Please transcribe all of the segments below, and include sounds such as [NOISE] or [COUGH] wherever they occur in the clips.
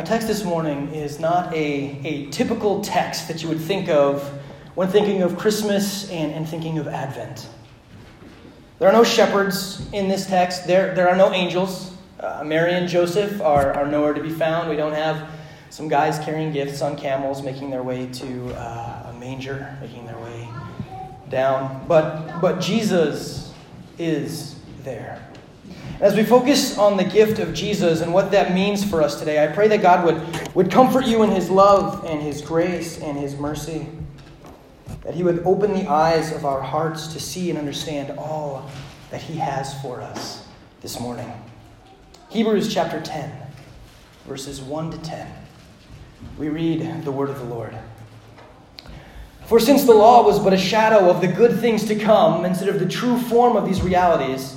Our text this morning is not a, a typical text that you would think of when thinking of Christmas and, and thinking of Advent. There are no shepherds in this text, there, there are no angels. Uh, Mary and Joseph are, are nowhere to be found. We don't have some guys carrying gifts on camels making their way to uh, a manger, making their way down. But, but Jesus is there. As we focus on the gift of Jesus and what that means for us today, I pray that God would, would comfort you in His love and His grace and His mercy. That He would open the eyes of our hearts to see and understand all that He has for us this morning. Hebrews chapter 10, verses 1 to 10. We read the word of the Lord. For since the law was but a shadow of the good things to come instead of the true form of these realities,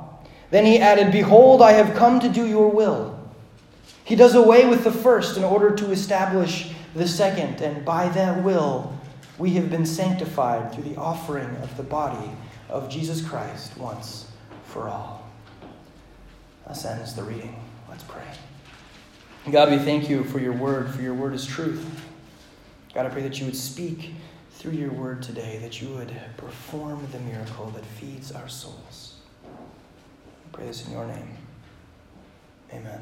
Then he added, Behold, I have come to do your will. He does away with the first in order to establish the second, and by that will we have been sanctified through the offering of the body of Jesus Christ once for all. Thus ends the reading. Let's pray. God, we thank you for your word, for your word is truth. God, I pray that you would speak through your word today, that you would perform the miracle that feeds our souls. Pray this in your name. Amen.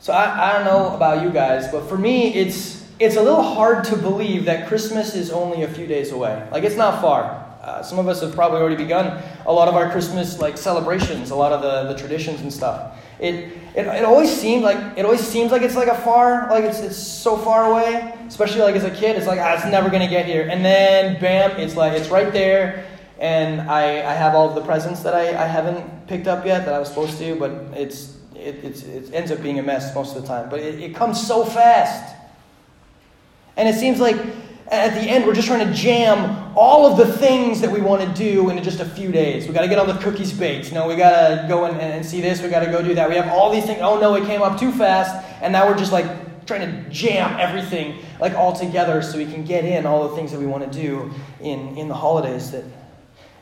So I, I don't know about you guys, but for me, it's it's a little hard to believe that Christmas is only a few days away. Like it's not far. Uh, some of us have probably already begun a lot of our Christmas like celebrations, a lot of the, the traditions and stuff. It, it, it always seemed like it always seems like it's like a far like it's, it's so far away especially like as a kid it's like ah, it's never gonna get here and then bam it's like it's right there and I, I have all the presents that I, I haven't picked up yet that I was supposed to, but it's, it, it's, it ends up being a mess most of the time. But it, it comes so fast. And it seems like at the end, we're just trying to jam all of the things that we want to do into just a few days. We got to get all the cookies baked. Know, we got to go and, and see this. We got to go do that. We have all these things. Oh no, it came up too fast, and now we're just like trying to jam everything like all together so we can get in all the things that we want to do in in the holidays that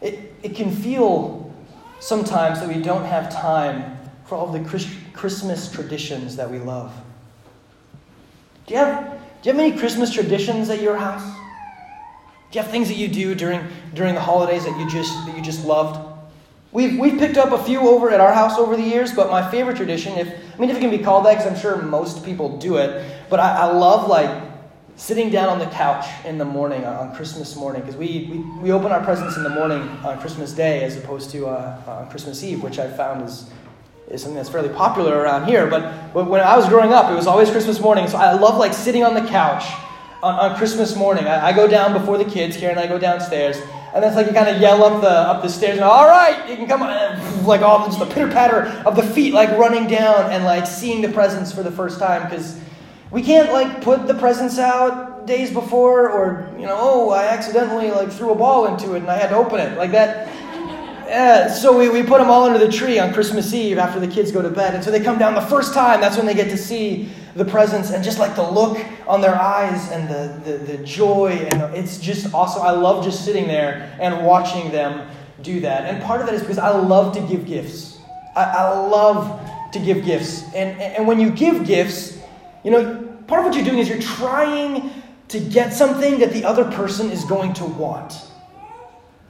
it, it can feel sometimes that we don't have time for all the Christ, Christmas traditions that we love. Do you, have, do you have any Christmas traditions at your house? Do you have things that you do during, during the holidays that you just, that you just loved? We've, we've picked up a few over at our house over the years, but my favorite tradition, if I mean if it can be called that, because I'm sure most people do it, but I, I love like sitting down on the couch in the morning on Christmas morning, because we, we, we open our presents in the morning on Christmas Day as opposed to uh, on Christmas Eve, which I found is, is something that's fairly popular around here. But, but when I was growing up, it was always Christmas morning, so I love like sitting on the couch on, on Christmas morning. I, I go down before the kids, Karen and I go downstairs, and that's like you kind of yell up the up the stairs and all right, you can come on, [LAUGHS] like all just the pitter patter of the feet like running down and like seeing the presents for the first time because we can't like put the presents out days before or, you know, oh, I accidentally like threw a ball into it and I had to open it. Like that. Yeah, so we, we put them all under the tree on Christmas Eve after the kids go to bed. And so they come down the first time. That's when they get to see the presents and just like the look on their eyes and the, the, the joy. And it's just awesome. I love just sitting there and watching them do that. And part of that is because I love to give gifts. I, I love to give gifts. And, and when you give gifts, you know, part of what you're doing is you're trying to get something that the other person is going to want.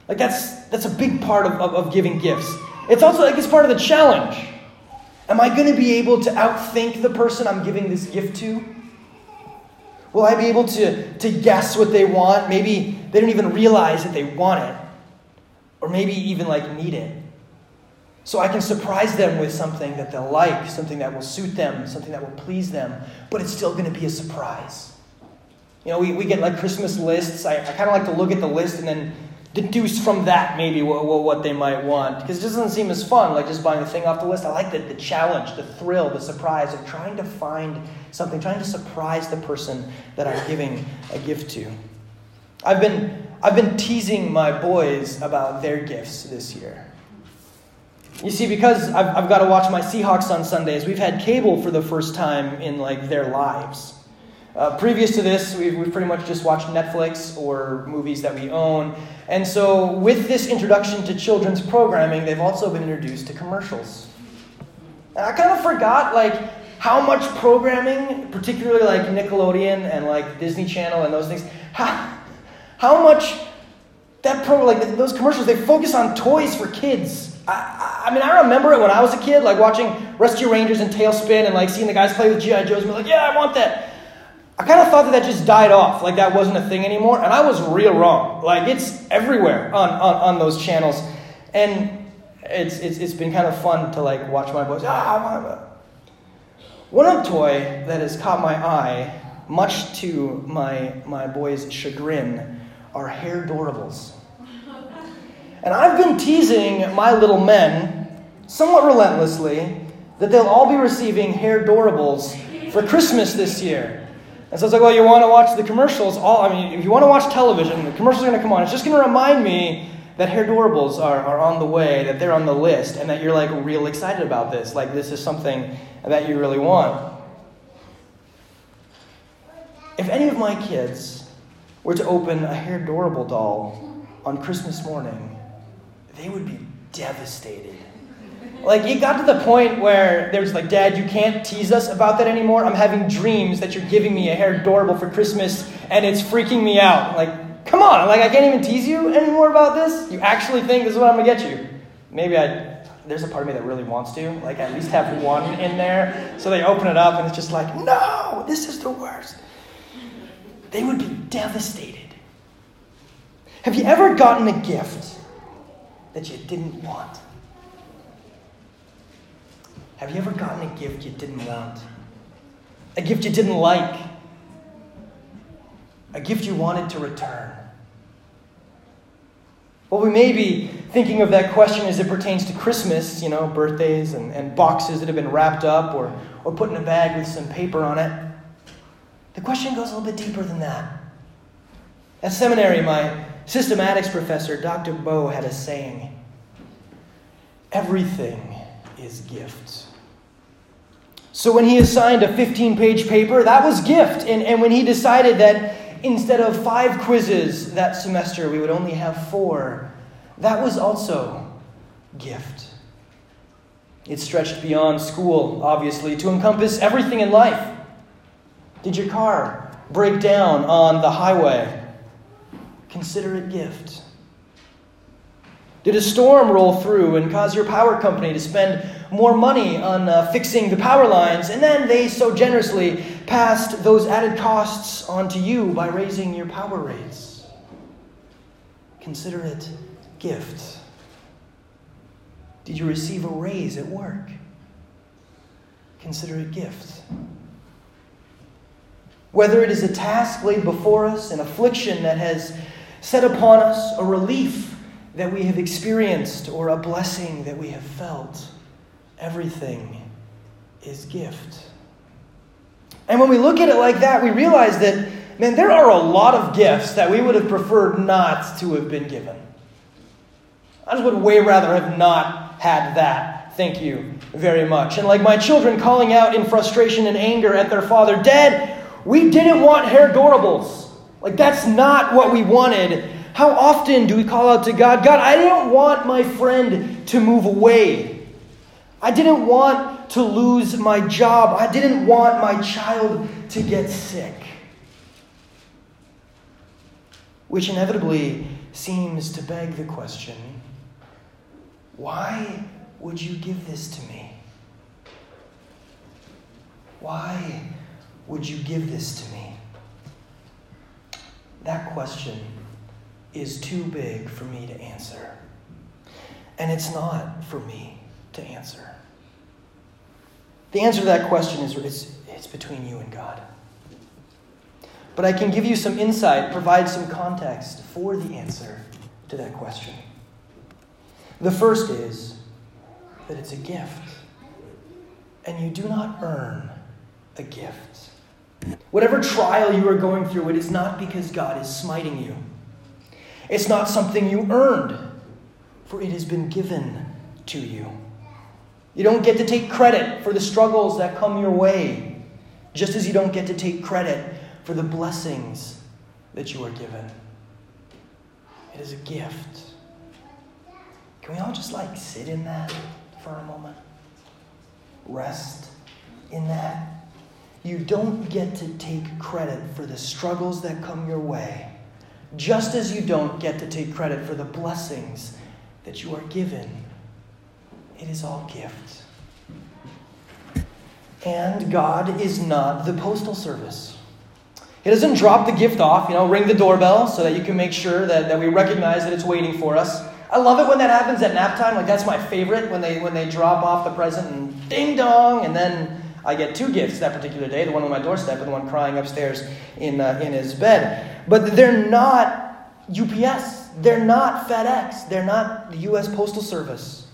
Like that's that's a big part of, of, of giving gifts. It's also like it's part of the challenge. Am I going to be able to outthink the person I'm giving this gift to? Will I be able to, to guess what they want? Maybe they don't even realize that they want it, or maybe even like need it. So I can surprise them with something that they'll like, something that will suit them, something that will please them, but it's still going to be a surprise. You know, we, we get like Christmas lists. I, I kind of like to look at the list and then deduce from that maybe what, what, they might want. Because it doesn't seem as fun, like just buying a thing off the list. I like the, the challenge, the thrill, the surprise of trying to find something, trying to surprise the person that I'm giving a gift to. I've been, I've been teasing my boys about their gifts this year. You see, because I've, I've got to watch my Seahawks on Sundays, we've had cable for the first time in like their lives. Uh, previous to this, we've, we've pretty much just watched Netflix or movies that we own. And so, with this introduction to children's programming, they've also been introduced to commercials. And I kind of forgot, like, how much programming, particularly like Nickelodeon and like Disney Channel and those things, how, how much that pro, like those commercials, they focus on toys for kids. I, I mean, I remember it when I was a kid, like watching Rescue Rangers and TaleSpin and like seeing the guys play with G.I. Joes and be like, yeah, I want that. I kind of thought that that just died off, like that wasn't a thing anymore, and I was real wrong. Like it's everywhere on, on, on those channels, and it's, it's, it's been kind of fun to like watch my boys. Ah, one toy that has caught my eye, much to my, my boys' chagrin, are Hairdorables. And I've been teasing my little men, somewhat relentlessly, that they'll all be receiving Hairdorables for Christmas this year. And so it's like, well, you want to watch the commercials? All I mean, if you want to watch television, the commercials are going to come on. It's just going to remind me that Hairdorables are, are on the way, that they're on the list, and that you're like real excited about this. Like this is something that you really want. If any of my kids were to open a Hairdorable doll on Christmas morning, they would be devastated. Like, it got to the point where there's like, Dad, you can't tease us about that anymore. I'm having dreams that you're giving me a Hairdorable for Christmas, and it's freaking me out. Like, come on, like, I can't even tease you anymore about this? You actually think this is what I'm gonna get you? Maybe I, there's a part of me that really wants to, like, at least have one in there. So they open it up, and it's just like, no, this is the worst. They would be devastated. Have you ever gotten a gift? That you didn't want? Have you ever gotten a gift you didn't want? A gift you didn't like? A gift you wanted to return? Well, we may be thinking of that question as it pertains to Christmas, you know, birthdays and, and boxes that have been wrapped up or, or put in a bag with some paper on it. The question goes a little bit deeper than that. At seminary, my systematics professor, Dr. Bow, had a saying everything is gift. So when he assigned a 15 page paper, that was gift. And, and when he decided that instead of five quizzes that semester, we would only have four, that was also gift. It stretched beyond school, obviously, to encompass everything in life. Did your car break down on the highway? Consider it gift. Did a storm roll through and cause your power company to spend more money on uh, fixing the power lines, and then they so generously passed those added costs onto you by raising your power rates? Consider it gift. Did you receive a raise at work? Consider it gift. Whether it is a task laid before us, an affliction that has set upon us, a relief that we have experienced or a blessing that we have felt. Everything is gift. And when we look at it like that, we realize that, man, there are a lot of gifts that we would have preferred not to have been given. I just would way rather have not had that. Thank you very much. And like my children calling out in frustration and anger at their father, Dad, we didn't want Hairdorables. Like, that's not what we wanted. How often do we call out to God, God, I didn't want my friend to move away. I didn't want to lose my job. I didn't want my child to get sick. Which inevitably seems to beg the question why would you give this to me? Why would you give this to me? Question is too big for me to answer. And it's not for me to answer. The answer to that question is it's, it's between you and God. But I can give you some insight, provide some context for the answer to that question. The first is that it's a gift, and you do not earn a gift. Whatever trial you are going through, it is not because God is smiting you. It's not something you earned, for it has been given to you. You don't get to take credit for the struggles that come your way, just as you don't get to take credit for the blessings that you are given. It is a gift. Can we all just like sit in that for a moment? Rest in that. You don't get to take credit for the struggles that come your way, just as you don't get to take credit for the blessings that you are given. It is all gift. And God is not the postal service. He doesn't drop the gift off, you know, ring the doorbell so that you can make sure that, that we recognize that it's waiting for us. I love it when that happens at nap time. Like that's my favorite when they when they drop off the present and ding dong, and then I get two gifts that particular day: the one on my doorstep and the one crying upstairs in uh, in his bed. But they're not UPS. They're not FedEx. They're not the U.S. Postal Service.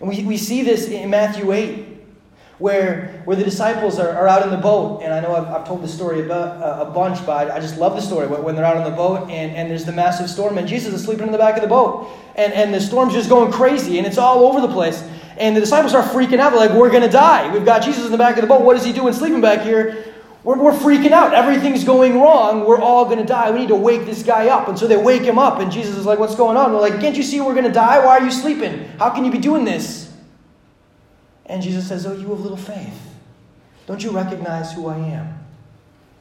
And we, we see this in Matthew 8 where, where the disciples are, are out in the boat. And I know I've, I've told this story about, uh, a bunch, but I, just love the story when they're out on the boat and, and there's the massive storm, and Jesus is sleeping in the back of the boat. And, and the storm's just going crazy, and it's all over the place. And the disciples are freaking out. They're like, We're going to die. We've got Jesus in the back of the boat. What is he doing sleeping back here? We're, we're freaking out. Everything's going wrong. We're all going to die. We need to wake this guy up. And so they wake him up, and Jesus is like, What's going on? They're like, Can't you see we're going to die? Why are you sleeping? How can you be doing this? And Jesus says, Oh, you have little faith. Don't you recognize who I am?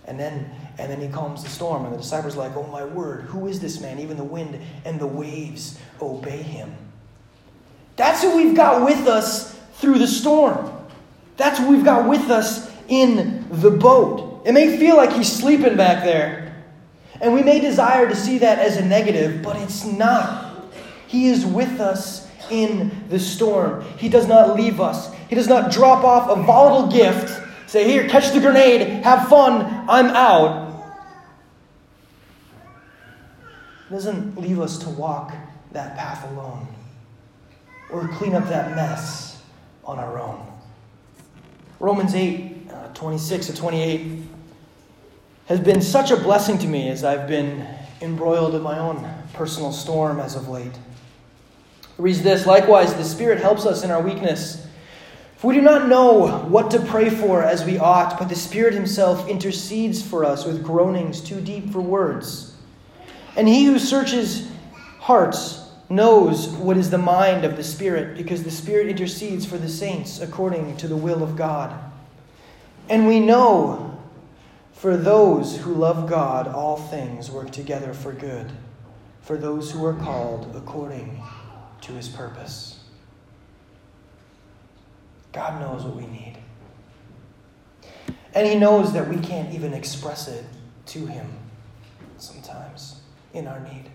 And then, and then he calms the storm, and the disciples are like, Oh, my word, who is this man? Even the wind and the waves obey him. That's who we've got with us through the storm. That's who we've got with us in the boat. It may feel like he's sleeping back there, and we may desire to see that as a negative, but it's not. He is with us in the storm. He does not leave us. He does not drop off a volatile gift, say, Here, catch the grenade, have fun, I'm out. He doesn't leave us to walk that path alone or clean up that mess on our own. Romans 8, uh, 26 to 28 has been such a blessing to me as I've been embroiled in my own personal storm as of late. It reads this Likewise, the Spirit helps us in our weakness. For we do not know what to pray for as we ought, but the Spirit Himself intercedes for us with groanings too deep for words. And He who searches hearts knows what is the mind of the Spirit, because the Spirit intercedes for the saints according to the will of God. And we know for those who love God, all things work together for good, for those who are called according to His purpose. God knows what we need. And He knows that we can't even express it to Him sometimes in our need.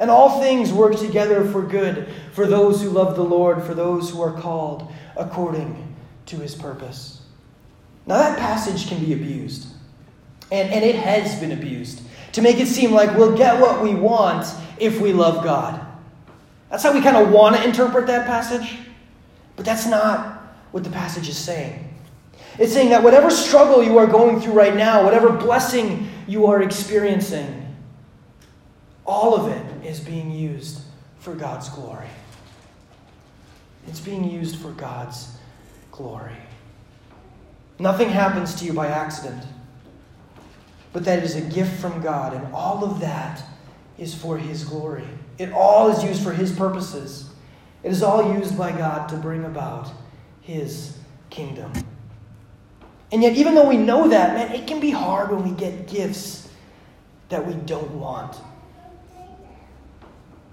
And all things work together for good for those who love the Lord, for those who are called according to His purpose. Now, that passage can be abused, and, and it has been abused to make it seem like we'll get what we want if we love God. That's how we kind of want to interpret that passage. But that's not what the passage is saying. It's saying that whatever struggle you are going through right now, whatever blessing you are experiencing, all of it is being used for God's glory. It's being used for God's glory. Nothing happens to you by accident, but that is a gift from God, and all of that is for His glory. It all is used for His purposes. It is all used by God to bring about His kingdom. And yet, even though we know that, man, it can be hard when we get gifts that we don't want.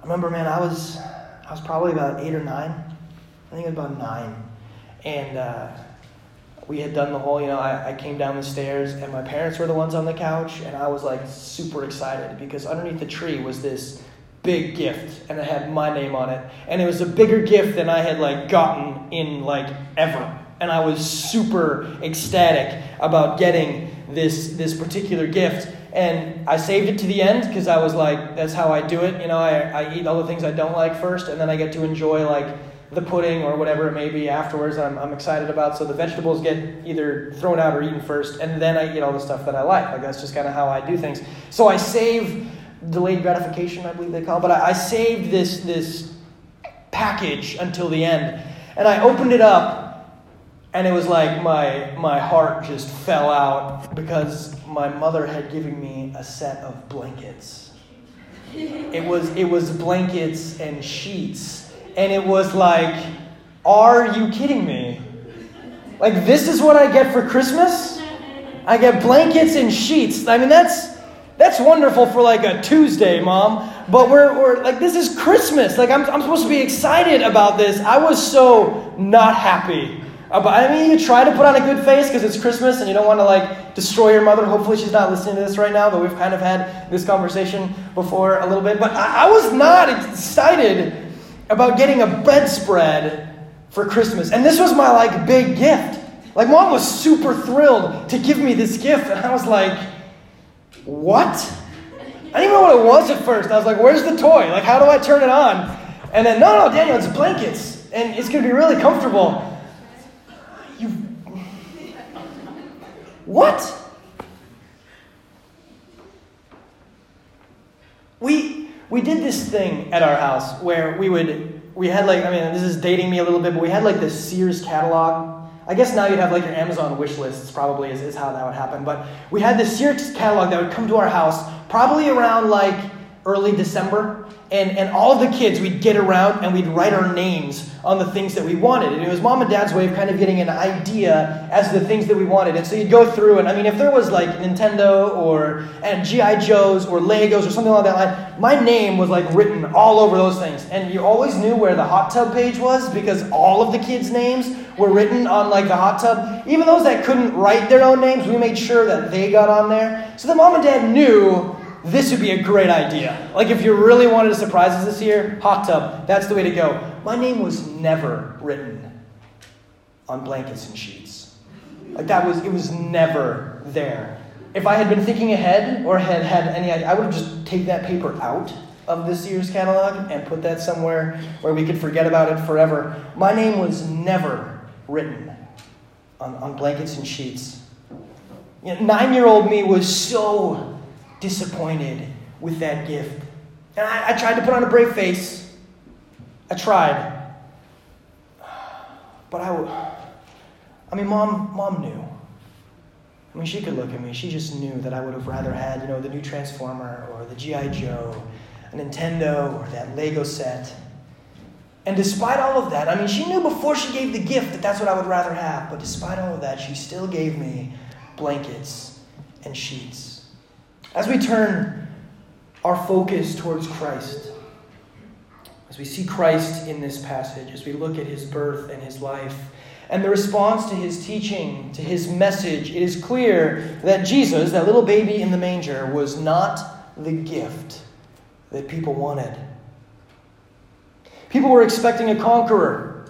Remember, man, I was I was probably about eight or nine. I think it was about nine, and uh, we had done the whole, you know, I, I came down the stairs and my parents were the ones on the couch, and I was like super excited because underneath the tree was this big gift and it had my name on it. And it was a bigger gift than I had like gotten in like ever. And I was super ecstatic about getting this this particular gift. And I saved it to the end because I was like, that's how I do it. You know, I, I eat all the things I don't like first, and then I get to enjoy like the pudding or whatever it may be afterwards I'm, I'm excited about. So the vegetables get either thrown out or eaten first, and then I eat all the stuff that I like. Like that's just kind of how I do things. So I save delayed gratification, I believe they call it, but I, I saved this this package until the end, and I opened it up. And it was like my, my heart just fell out because my mother had given me a set of blankets. It was, it was blankets and sheets and it was like, Are you kidding me? Like, this is what I get for Christmas? I get blankets and sheets. I mean, that's. That's wonderful for like a Tuesday, mom. But we're, we're like, this is Christmas. Like, I'm, I'm supposed to be excited about this. I was so not happy Uh, about I mean, you try to put on a good face because it's Christmas and you don't want to like destroy your mother. Hopefully, she's not listening to this right now, but we've kind of had this conversation before a little bit. But I, I was not excited about getting a bedspread for Christmas. And this was my like big gift. Like mom was super thrilled to give me this gift. And I was like, what? I didn't even know what it was at first. I was like, where's the toy? Like, how do I turn it on? And then, no, no, Daniel, it's blankets. And it's going to be really comfortable. You. What? We we did this thing at our house where we would we had like I mean this is dating me a little bit, but we had like this Sears catalog. I guess now you'd have like your Amazon wish lists probably is, is how that would happen. But we had this Sears catalog that would come to our house probably around like early December and, and all the kids, we'd get around and we'd write our names on the things that we wanted. And it was mom and dad's way of kind of getting an idea as to the things that we wanted. And so you'd go through, and I mean, if there was like Nintendo or and G.I. Joe's or Legos or something like that line, my name was like written all over those things. And you always knew where the hot tub page was because all of the kids' names were written on like the hot tub. Even those that couldn't write their own names, we made sure that they got on there. So the mom and dad knew this would be a great idea. Like if you really wanted to surprise us this year, hot tub, that's the way to go. My name was never written on blankets and sheets. Like that was, it was never there. If I had been thinking ahead or had had any idea, I would have just taken that paper out of this year's catalog and put that somewhere where we could forget about it forever. My name was never written on, on blankets and sheets. You know, Nine year old me was so disappointed with that gift. And I, I tried to put on a brave face. I tried. But I, would. I mean, mom, mom knew. I mean, she could look at me. She just knew that I would have rather had, you know, the new Transformer or the G.I. Joe, a Nintendo or that Lego set. And despite all of that, I mean, she knew before she gave the gift that that's what I would rather have. But despite all of that, she still gave me blankets and sheets. As we turn our focus towards Christ, as we see Christ in this passage, as we look at his birth and his life, and the response to his teaching, to his message, it is clear that Jesus, that little baby in the manger, was not the gift that people wanted. People were expecting a conqueror,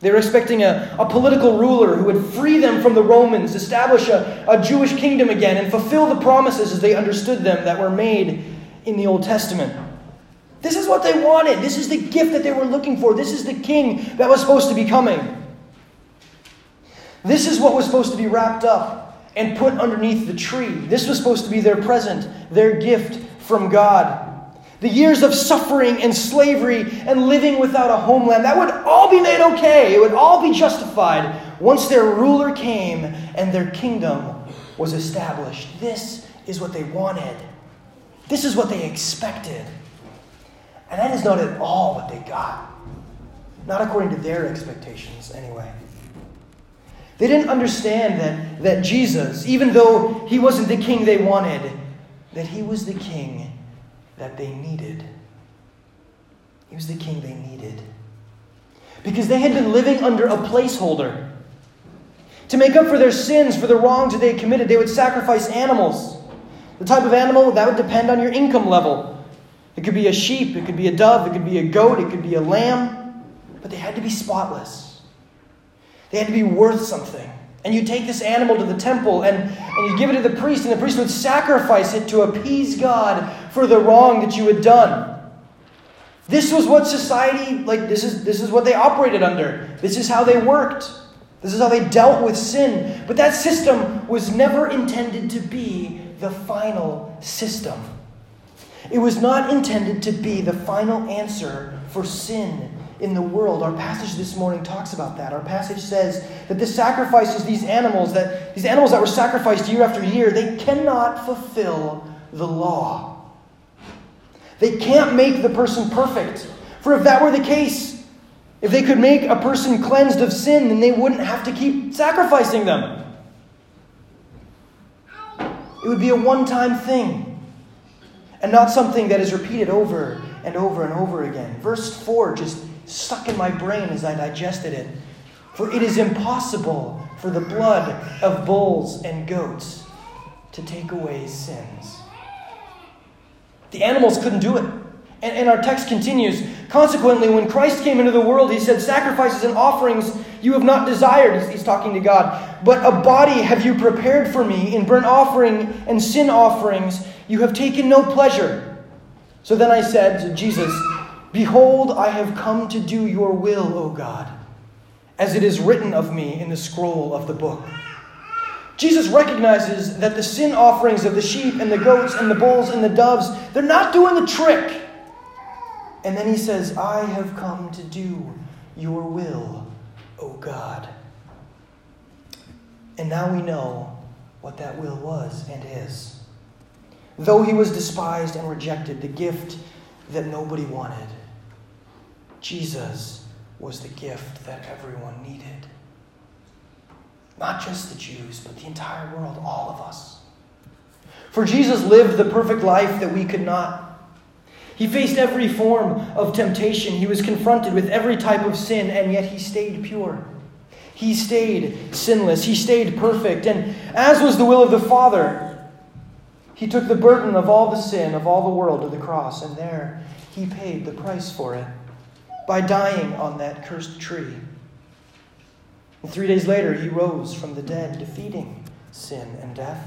they were expecting a, a political ruler who would free them from the Romans, establish a, a Jewish kingdom again, and fulfill the promises as they understood them that were made in the Old Testament. This is what they wanted. This is the gift that they were looking for. This is the king that was supposed to be coming. This is what was supposed to be wrapped up and put underneath the tree. This was supposed to be their present, their gift from God. The years of suffering and slavery and living without a homeland, that would all be made okay. It would all be justified once their ruler came and their kingdom was established. This is what they wanted. This is what they expected. And that is not at all what they got. Not according to their expectations, anyway. They didn't understand that, that Jesus, even though he wasn't the king they wanted, that he was the king that they needed. He was the king they needed. Because they had been living under a placeholder. To make up for their sins, for the wrongs that they had committed, they would sacrifice animals. The type of animal, that would depend on your income level. It could be a sheep, it could be a dove, it could be a goat, it could be a lamb, but they had to be spotless. They had to be worth something. And you take this animal to the temple and, and you give it to the priest, and the priest would sacrifice it to appease God for the wrong that you had done. This was what society, like, this is, this is what they operated under. This is how they worked. This is how they dealt with sin. But that system was never intended to be the final system. It was not intended to be the final answer for sin in the world. Our passage this morning talks about that. Our passage says that the sacrifices, these animals, that these animals that were sacrificed year after year, they cannot fulfill the law. They can't make the person perfect. For if that were the case, if they could make a person cleansed of sin, then they wouldn't have to keep sacrificing them. It would be a one time thing and not something that is repeated over and over and over again. Verse 4 just stuck in my brain as I digested it. For it is impossible for the blood of bulls and goats to take away sins. The animals couldn't do it. And, and, our text continues. Consequently, when Christ came into the world, he said, Sacrifices and offerings you have not desired, he's, he's talking to God, but a body have you prepared for me. In burnt offering and sin offerings you have taken no pleasure. So then I said to Jesus, Behold, I have come to do your will, O God, as it is written of me in the scroll of the book. Jesus recognizes that the sin offerings of the sheep and the goats and the bulls and the doves, they're not doing the trick. And then he says, I have come to do your will, O God. And now we know what that will was and is. Though he was despised and rejected, the gift that nobody wanted, Jesus was the gift that everyone needed. Not just the Jews, but the entire world, all of us. For Jesus lived the perfect life that we could not. He faced every form of temptation. He was confronted with every type of sin, and yet he stayed pure. He stayed sinless. He stayed perfect. And as was the will of the Father, he took the burden of all the sin of all the world to the cross, and there he paid the price for it by dying on that cursed tree. And three days later, he rose from the dead, defeating sin and death.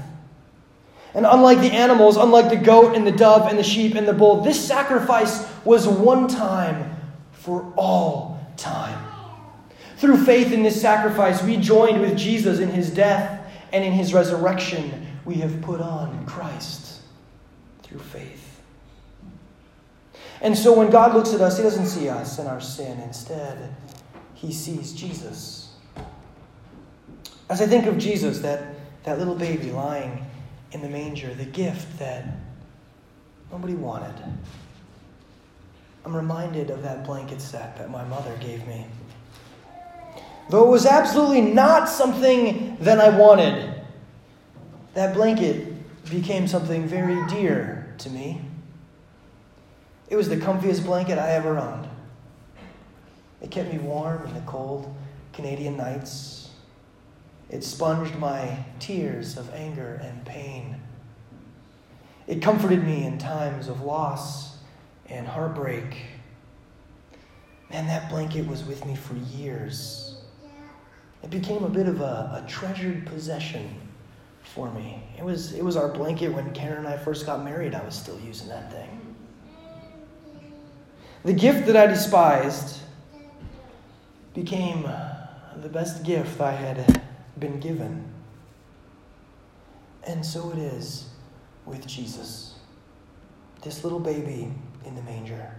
And unlike the animals, unlike the goat and the dove and the sheep and the bull, this sacrifice was one time for all time. Through faith in this sacrifice, we joined with Jesus in his death and in his resurrection. We have put on Christ through faith. And so when God looks at us, he doesn't see us and our sin. Instead, he sees Jesus as I think of Jesus, that, that little baby lying in the manger, the gift that nobody wanted, I'm reminded of that blanket set that my mother gave me. Though it was absolutely not something that I wanted, that blanket became something very dear to me. It was the comfiest blanket I ever owned. It kept me warm in the cold Canadian nights it sponged my tears of anger and pain. It comforted me in times of loss and heartbreak. Man, that blanket was with me for years. It became a bit of a, a treasured possession for me. It was, it was our blanket when Karen and I first got married. I was still using that thing. The gift that I despised became the best gift I had been given. And so it is with Jesus, this little baby in the manger.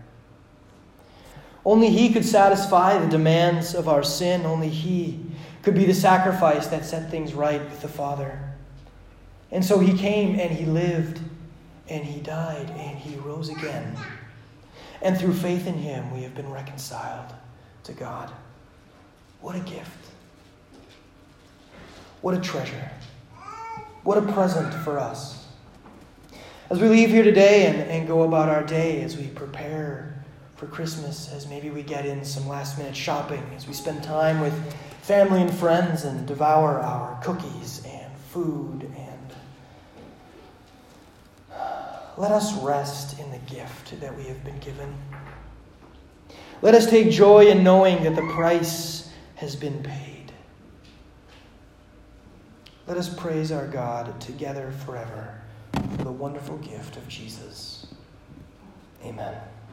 Only He could satisfy the demands of our sin. Only He could be the sacrifice that set things right with the Father. And so He came and He lived and He died and He rose again. And through faith in Him, we have been reconciled to God. What a gift. What a treasure. What a present for us. As we leave here today and, and go about our day, as we prepare for Christmas, as maybe we get in some last minute shopping, as we spend time with family and friends and devour our cookies and food and let us rest in the gift that we have been given. Let us take joy in knowing that the price has been paid. Let us praise our God together forever for the wonderful gift of Jesus. Amen.